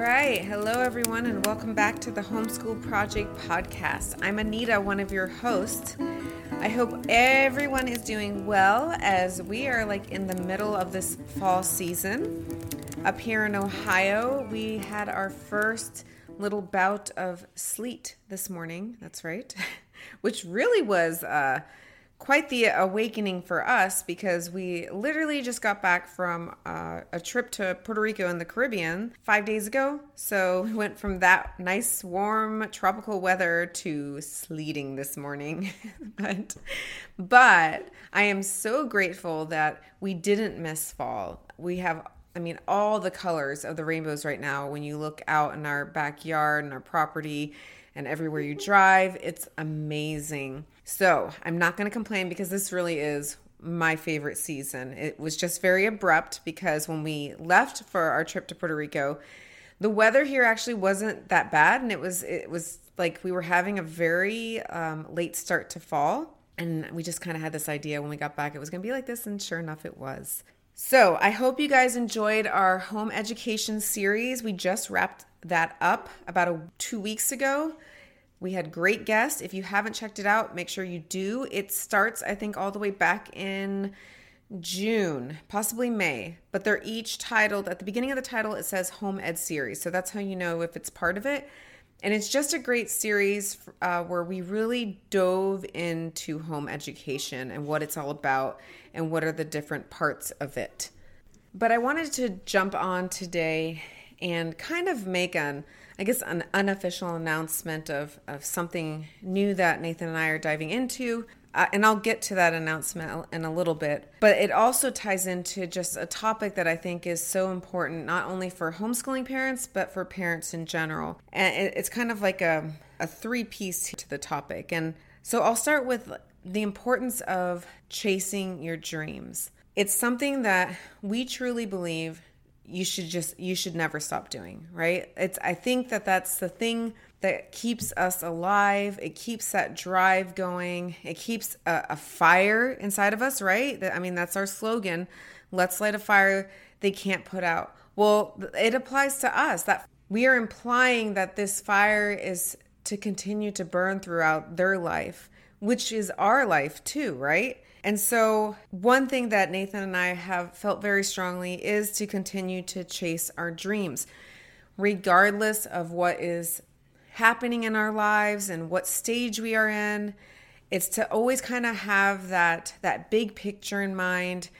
right. Hello, everyone, and welcome back to the Homeschool Project podcast. I'm Anita, one of your hosts. I hope everyone is doing well as we are like in the middle of this fall season. Up here in Ohio, we had our first little bout of sleet this morning. That's right. Which really was uh, quite the awakening for us because we literally just got back from uh, a trip to Puerto Rico in the Caribbean five days ago. So we went from that nice, warm, tropical weather to sleeting this morning. but, but I am so grateful that we didn't miss fall. We have I mean, all the colors of the rainbows right now when you look out in our backyard and our property and everywhere you drive. It's amazing. So I'm not going to complain because this really is my favorite season. It was just very abrupt because when we left for our trip to Puerto Rico, the weather here actually wasn't that bad, and it was it was like we were having a very um, late start to fall, and we just kind of had this idea when we got back it was going to be like this, and sure enough, it was. So I hope you guys enjoyed our home education series. We just wrapped that up about a, two weeks ago. We had great guests. If you haven't checked it out, make sure you do. It starts, I think, all the way back in June, possibly May, but they're each titled at the beginning of the title, it says Home Ed Series. So that's how you know if it's part of it. And it's just a great series uh, where we really dove into home education and what it's all about and what are the different parts of it. But I wanted to jump on today and kind of make an I guess an unofficial announcement of of something new that Nathan and I are diving into. Uh, and I'll get to that announcement in a little bit. But it also ties into just a topic that I think is so important, not only for homeschooling parents, but for parents in general. And it's kind of like a, a three piece to the topic. And so I'll start with the importance of chasing your dreams. It's something that we truly believe you should just you should never stop doing right? It's i think that that's the thing that keeps us alive. It keeps that drive going. It keeps a, a fire inside of us right? I mean that's our slogan. Let's light a fire they can't put out. Well it applies to us that we are implying that this fire is to continue to burn throughout their life which is our life too right and so, one thing that Nathan and I have felt very strongly is to continue to chase our dreams, regardless of what is happening in our lives and what stage we are in. It's to always kind of have that that big picture in mind,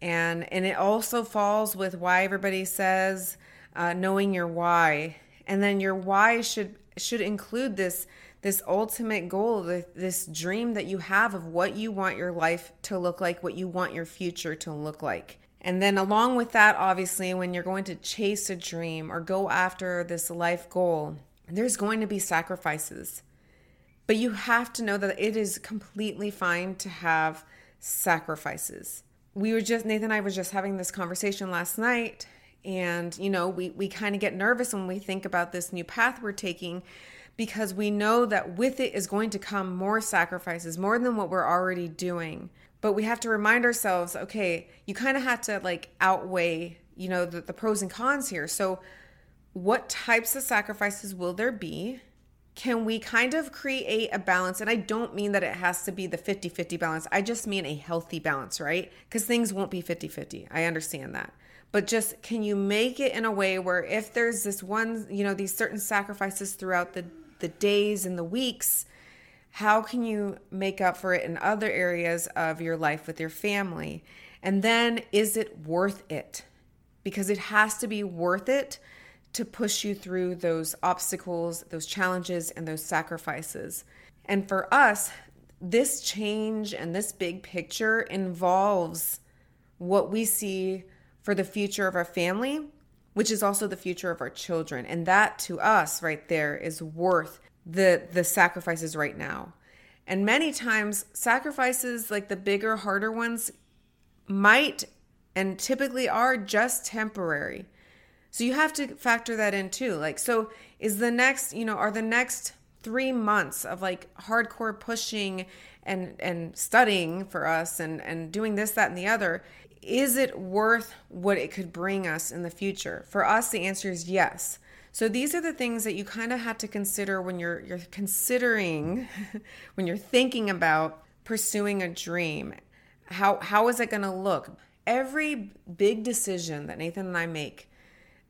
and and it also falls with why everybody says uh, knowing your why, and then your why should should include this this ultimate goal, this dream that you have of what you want your life to look like, what you want your future to look like. And then, along with that, obviously, when you're going to chase a dream or go after this life goal, there's going to be sacrifices. But you have to know that it is completely fine to have sacrifices. We were just, Nathan and I were just having this conversation last night. And, you know, we, we kind of get nervous when we think about this new path we're taking because we know that with it is going to come more sacrifices, more than what we're already doing. But we have to remind ourselves okay, you kind of have to like outweigh, you know, the, the pros and cons here. So, what types of sacrifices will there be? Can we kind of create a balance? And I don't mean that it has to be the 50 50 balance. I just mean a healthy balance, right? Because things won't be 50 50. I understand that but just can you make it in a way where if there's this one you know these certain sacrifices throughout the the days and the weeks, how can you make up for it in other areas of your life with your family? And then is it worth it? Because it has to be worth it to push you through those obstacles, those challenges, and those sacrifices. And for us, this change and this big picture involves what we see for the future of our family which is also the future of our children. And that to us right there is worth the the sacrifices right now. And many times sacrifices like the bigger harder ones might and typically are just temporary. So you have to factor that in too. Like so is the next, you know, are the next 3 months of like hardcore pushing and and studying for us and and doing this that and the other is it worth what it could bring us in the future? For us, the answer is yes. So these are the things that you kind of have to consider when you're you're considering when you're thinking about pursuing a dream. How how is it going to look? Every big decision that Nathan and I make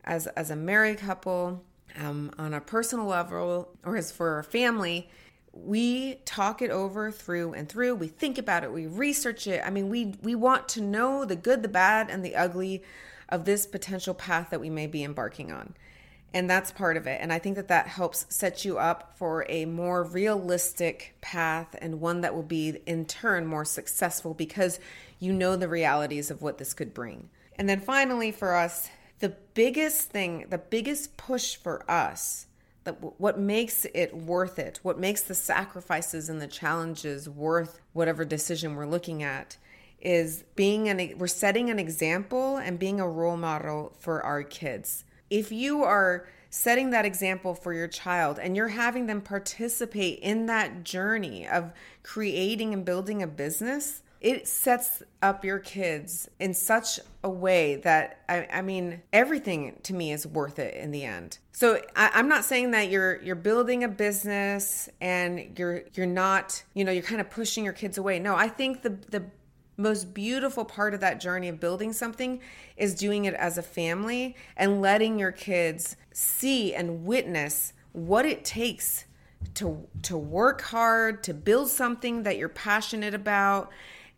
as as a married couple, um, on a personal level, or as for our family, we talk it over through and through. We think about it. We research it. I mean, we we want to know the good, the bad, and the ugly of this potential path that we may be embarking on. And that's part of it. And I think that that helps set you up for a more realistic path and one that will be, in turn, more successful because you know the realities of what this could bring. And then finally, for us, the biggest thing, the biggest push for us, what makes it worth it, what makes the sacrifices and the challenges worth whatever decision we're looking at, is being an we're setting an example and being a role model for our kids. If you are setting that example for your child and you're having them participate in that journey of creating and building a business, it sets up your kids in such a way that I, I, mean everything to me is worth it in the end. So I, i'm not saying that you're you're building a business and you're you're not you know you're kind of pushing your kids away. No i think the the most beautiful part of that journey of building something is doing it as a family and letting your kids see and witness what it takes to to work hard to build something that you're passionate about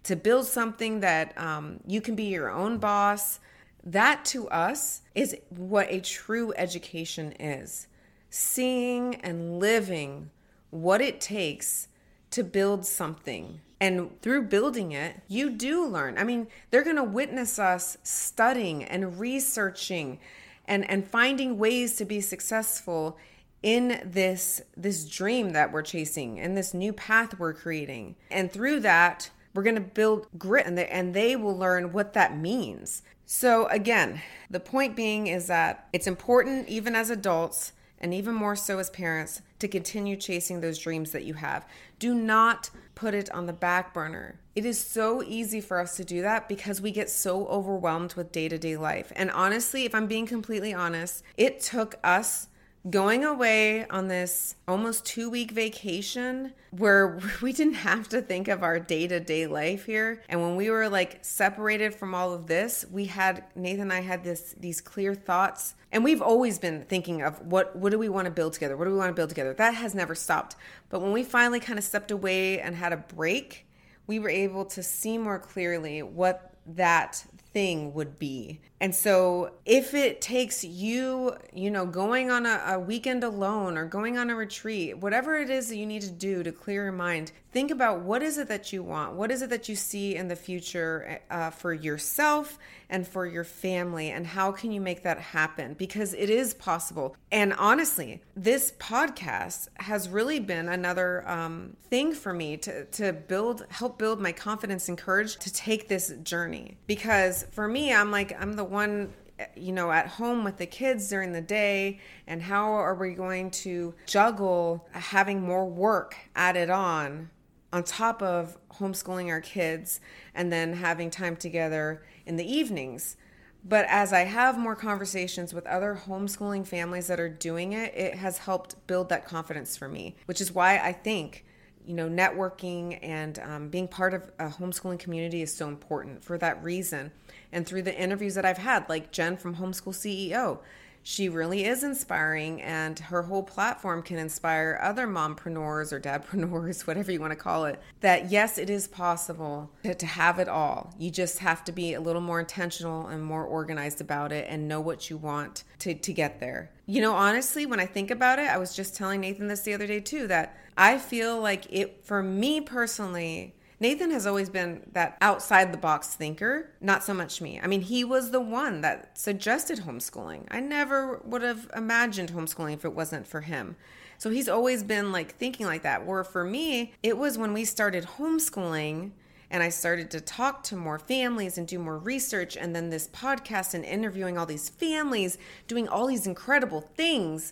to build something that um, you can be your own boss that to us is what a true education is seeing and living what it takes to build something and through building it, you do learn. I mean, they're going to witness us studying and researching and and finding ways to be successful in this this dream that we're chasing in this new path we're creating. And through that, we're going to build grit and they, and they will learn what that means. So again, the point being is that it's important even as adults and even more so as parents to continue chasing those dreams that you have. Do not put it on the back burner. It is so easy for us to do that because we get so overwhelmed with day to day life. And honestly, if I'm being completely honest, it took us going away on this almost two week vacation where we didn't have to think of our day to day life here. And when we were like separated from all of this, we had Nathan and I had this these clear thoughts. And we've always been thinking of what what do we want to build together? What do we want to build together? That has never stopped. But when we finally kind of stepped away and had a break, we were able to see more clearly what that thing would be. And so if it takes you, you know, going on a, a, weekend alone or going on a retreat, whatever it is that you need to do to clear your mind, think about what is it that you want? What is it that you see in the future uh, for yourself and for your family? And how can you make that happen? Because it is possible. And honestly, this podcast has really been another um, thing for me to, to build, help build my confidence and courage to take this journey. Because for me, I'm like, I'm the one you know at home with the kids during the day and how are we going to juggle having more work added on on top of homeschooling our kids and then having time together in the evenings but as I have more conversations with other homeschooling families that are doing it, it has helped build that confidence for me, which is why I think you know, networking and um, being part of a homeschooling community is so important for that reason. And through the interviews that I've had, like Jen from Homeschool CEO, she really is inspiring and her whole platform can inspire other mompreneurs or dadpreneurs whatever you want to call it that yes it is possible to, to, have it all. You just have to be a little more intentional and more organized about it and know what you want to, to get there. You know honestly when i think about it i was just telling nathan this the other day too that i feel like it for me personally Nathan has always been that outside the box thinker, not so much me. I mean, he was the one that suggested homeschooling. I never would have imagined homeschooling if it wasn't for him. So he's always been like thinking like that. Where for me, it was when we started homeschooling and I started to talk to more families and do more research, and then this podcast and interviewing all these families, doing all these incredible things,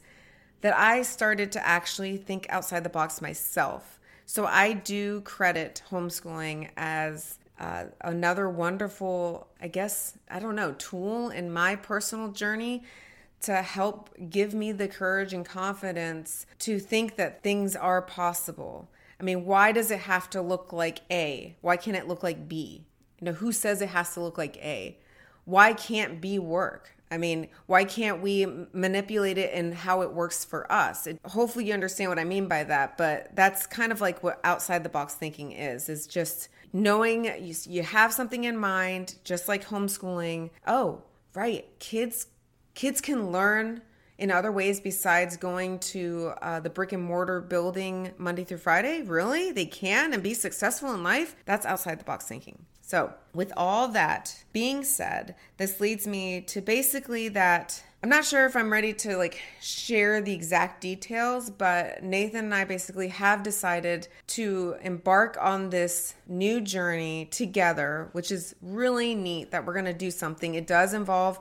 that I started to actually think outside the box myself. So I do credit homeschooling as uh, another wonderful, I guess, I don't know, tool in my personal journey to help give me the courage and confidence to think that things are possible. I mean, why does it have to look like A? Why can't it look like B? You know, who says it has to look like A? Why can't B work? I mean, why can't we manipulate it and how it works for us? It, hopefully you understand what I mean by that, but that's kind of like what outside the box thinking is, is just knowing you, you have something in mind, just like homeschooling. Oh, right. Kids, kids can learn in other ways besides going to uh, the brick and mortar building Monday through Friday? Really? They can and be successful in life? That's outside the box thinking. So, with all that being said, this leads me to basically that I'm not sure if I'm ready to like share the exact details, but Nathan and I basically have decided to embark on this new journey together, which is really neat that we're going to do something. It does involve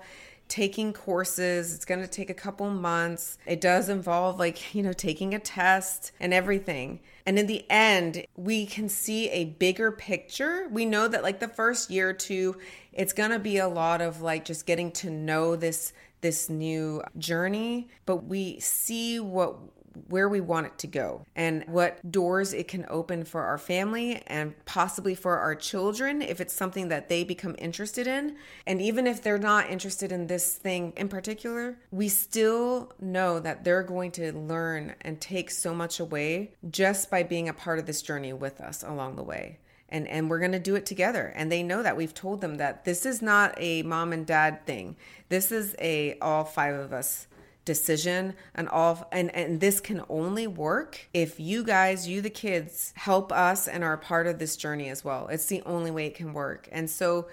taking courses. It's going to take a couple months. It does involve, like, you know, taking a test and everything. And in the end, we can see a bigger picture. We know that, like, the first year or two, it's going to be a lot of like just getting to know this this new journey but we see what where we want it to go and what doors it can open for our family and possibly for our children if it's something that they become interested in. And even if they're not interested in this thing in particular, we still know that they're going to learn and take so much away just by being a part of this journey with us along the way. And and we're going to do it together. And they know that. We've told them that this is not a mom and dad thing. This is a all five of us decision and all and and this can only work if you guys you the kids help us and are part of this journey as well. It's the only way it can work. And so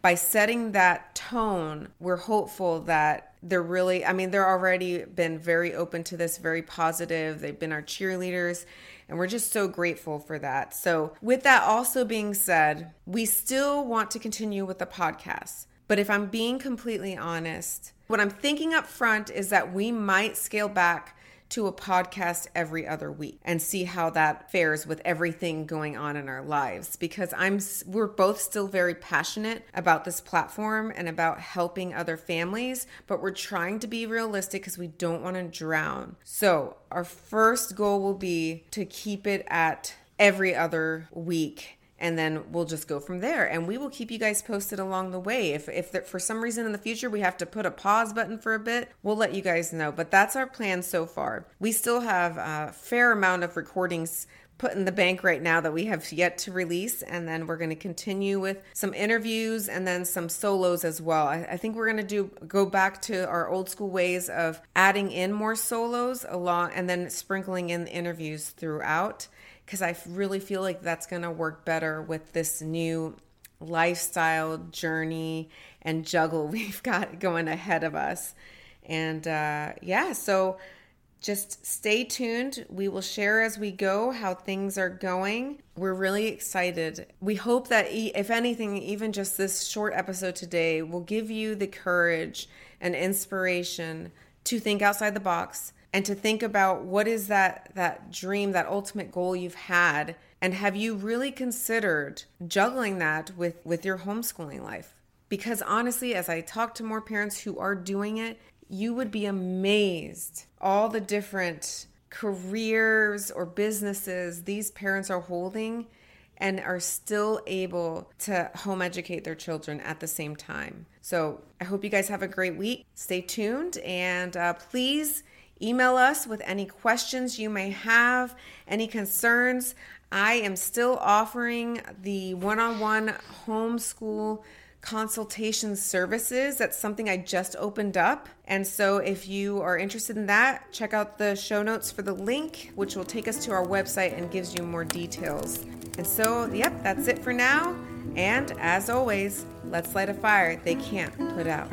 by setting that tone we're hopeful that they're really i mean they're already been very open to this very positive. They've been our cheerleaders and we're just so grateful for that. So with that also being said we still want to continue with the podcast but if i'm being completely honest what I'm thinking up front is that we might scale back to a podcast every other week and see how that fares with everything going on in our lives because I'm we're both still very passionate about this platform and about helping other families but we're trying to be realistic cuz we don't want to drown. So, our first goal will be to keep it at every other week and then we'll just go from there. And we will keep you guys posted along the way. If if there, for some reason in the future we have to put a pause button for a bit we'll let you guys know. But that's our plan so far. We still have a fair amount of recordings put in the bank right now that we have yet to release. And then we're going to continue with some interviews and then some solos as well. I, I think we're going to do go back to our old school ways of adding in more solos along and then sprinkling in interviews throughout because I really feel like that's going to work better with this new lifestyle journey and juggle we've got going ahead of us. And uh, yeah, so just stay tuned. We will share as we go how things are going. We're really excited. We hope that, if anything, even just this short episode today will give you the courage and inspiration to think outside the box and to think about what is that that dream that ultimate goal you've had and have you really considered juggling that with with your homeschooling life because honestly as i talk to more parents who are doing it you would be amazed all the different careers or businesses these parents are holding and are still able to home educate their children at the same time. So, I hope you guys have a great week. Stay tuned and uh, please Email us with any questions you may have, any concerns. I am still offering the one on one homeschool consultation services. That's something I just opened up. And so, if you are interested in that, check out the show notes for the link, which will take us to our website and gives you more details. And so, yep, that's it for now. And as always, let's light a fire they can't put out.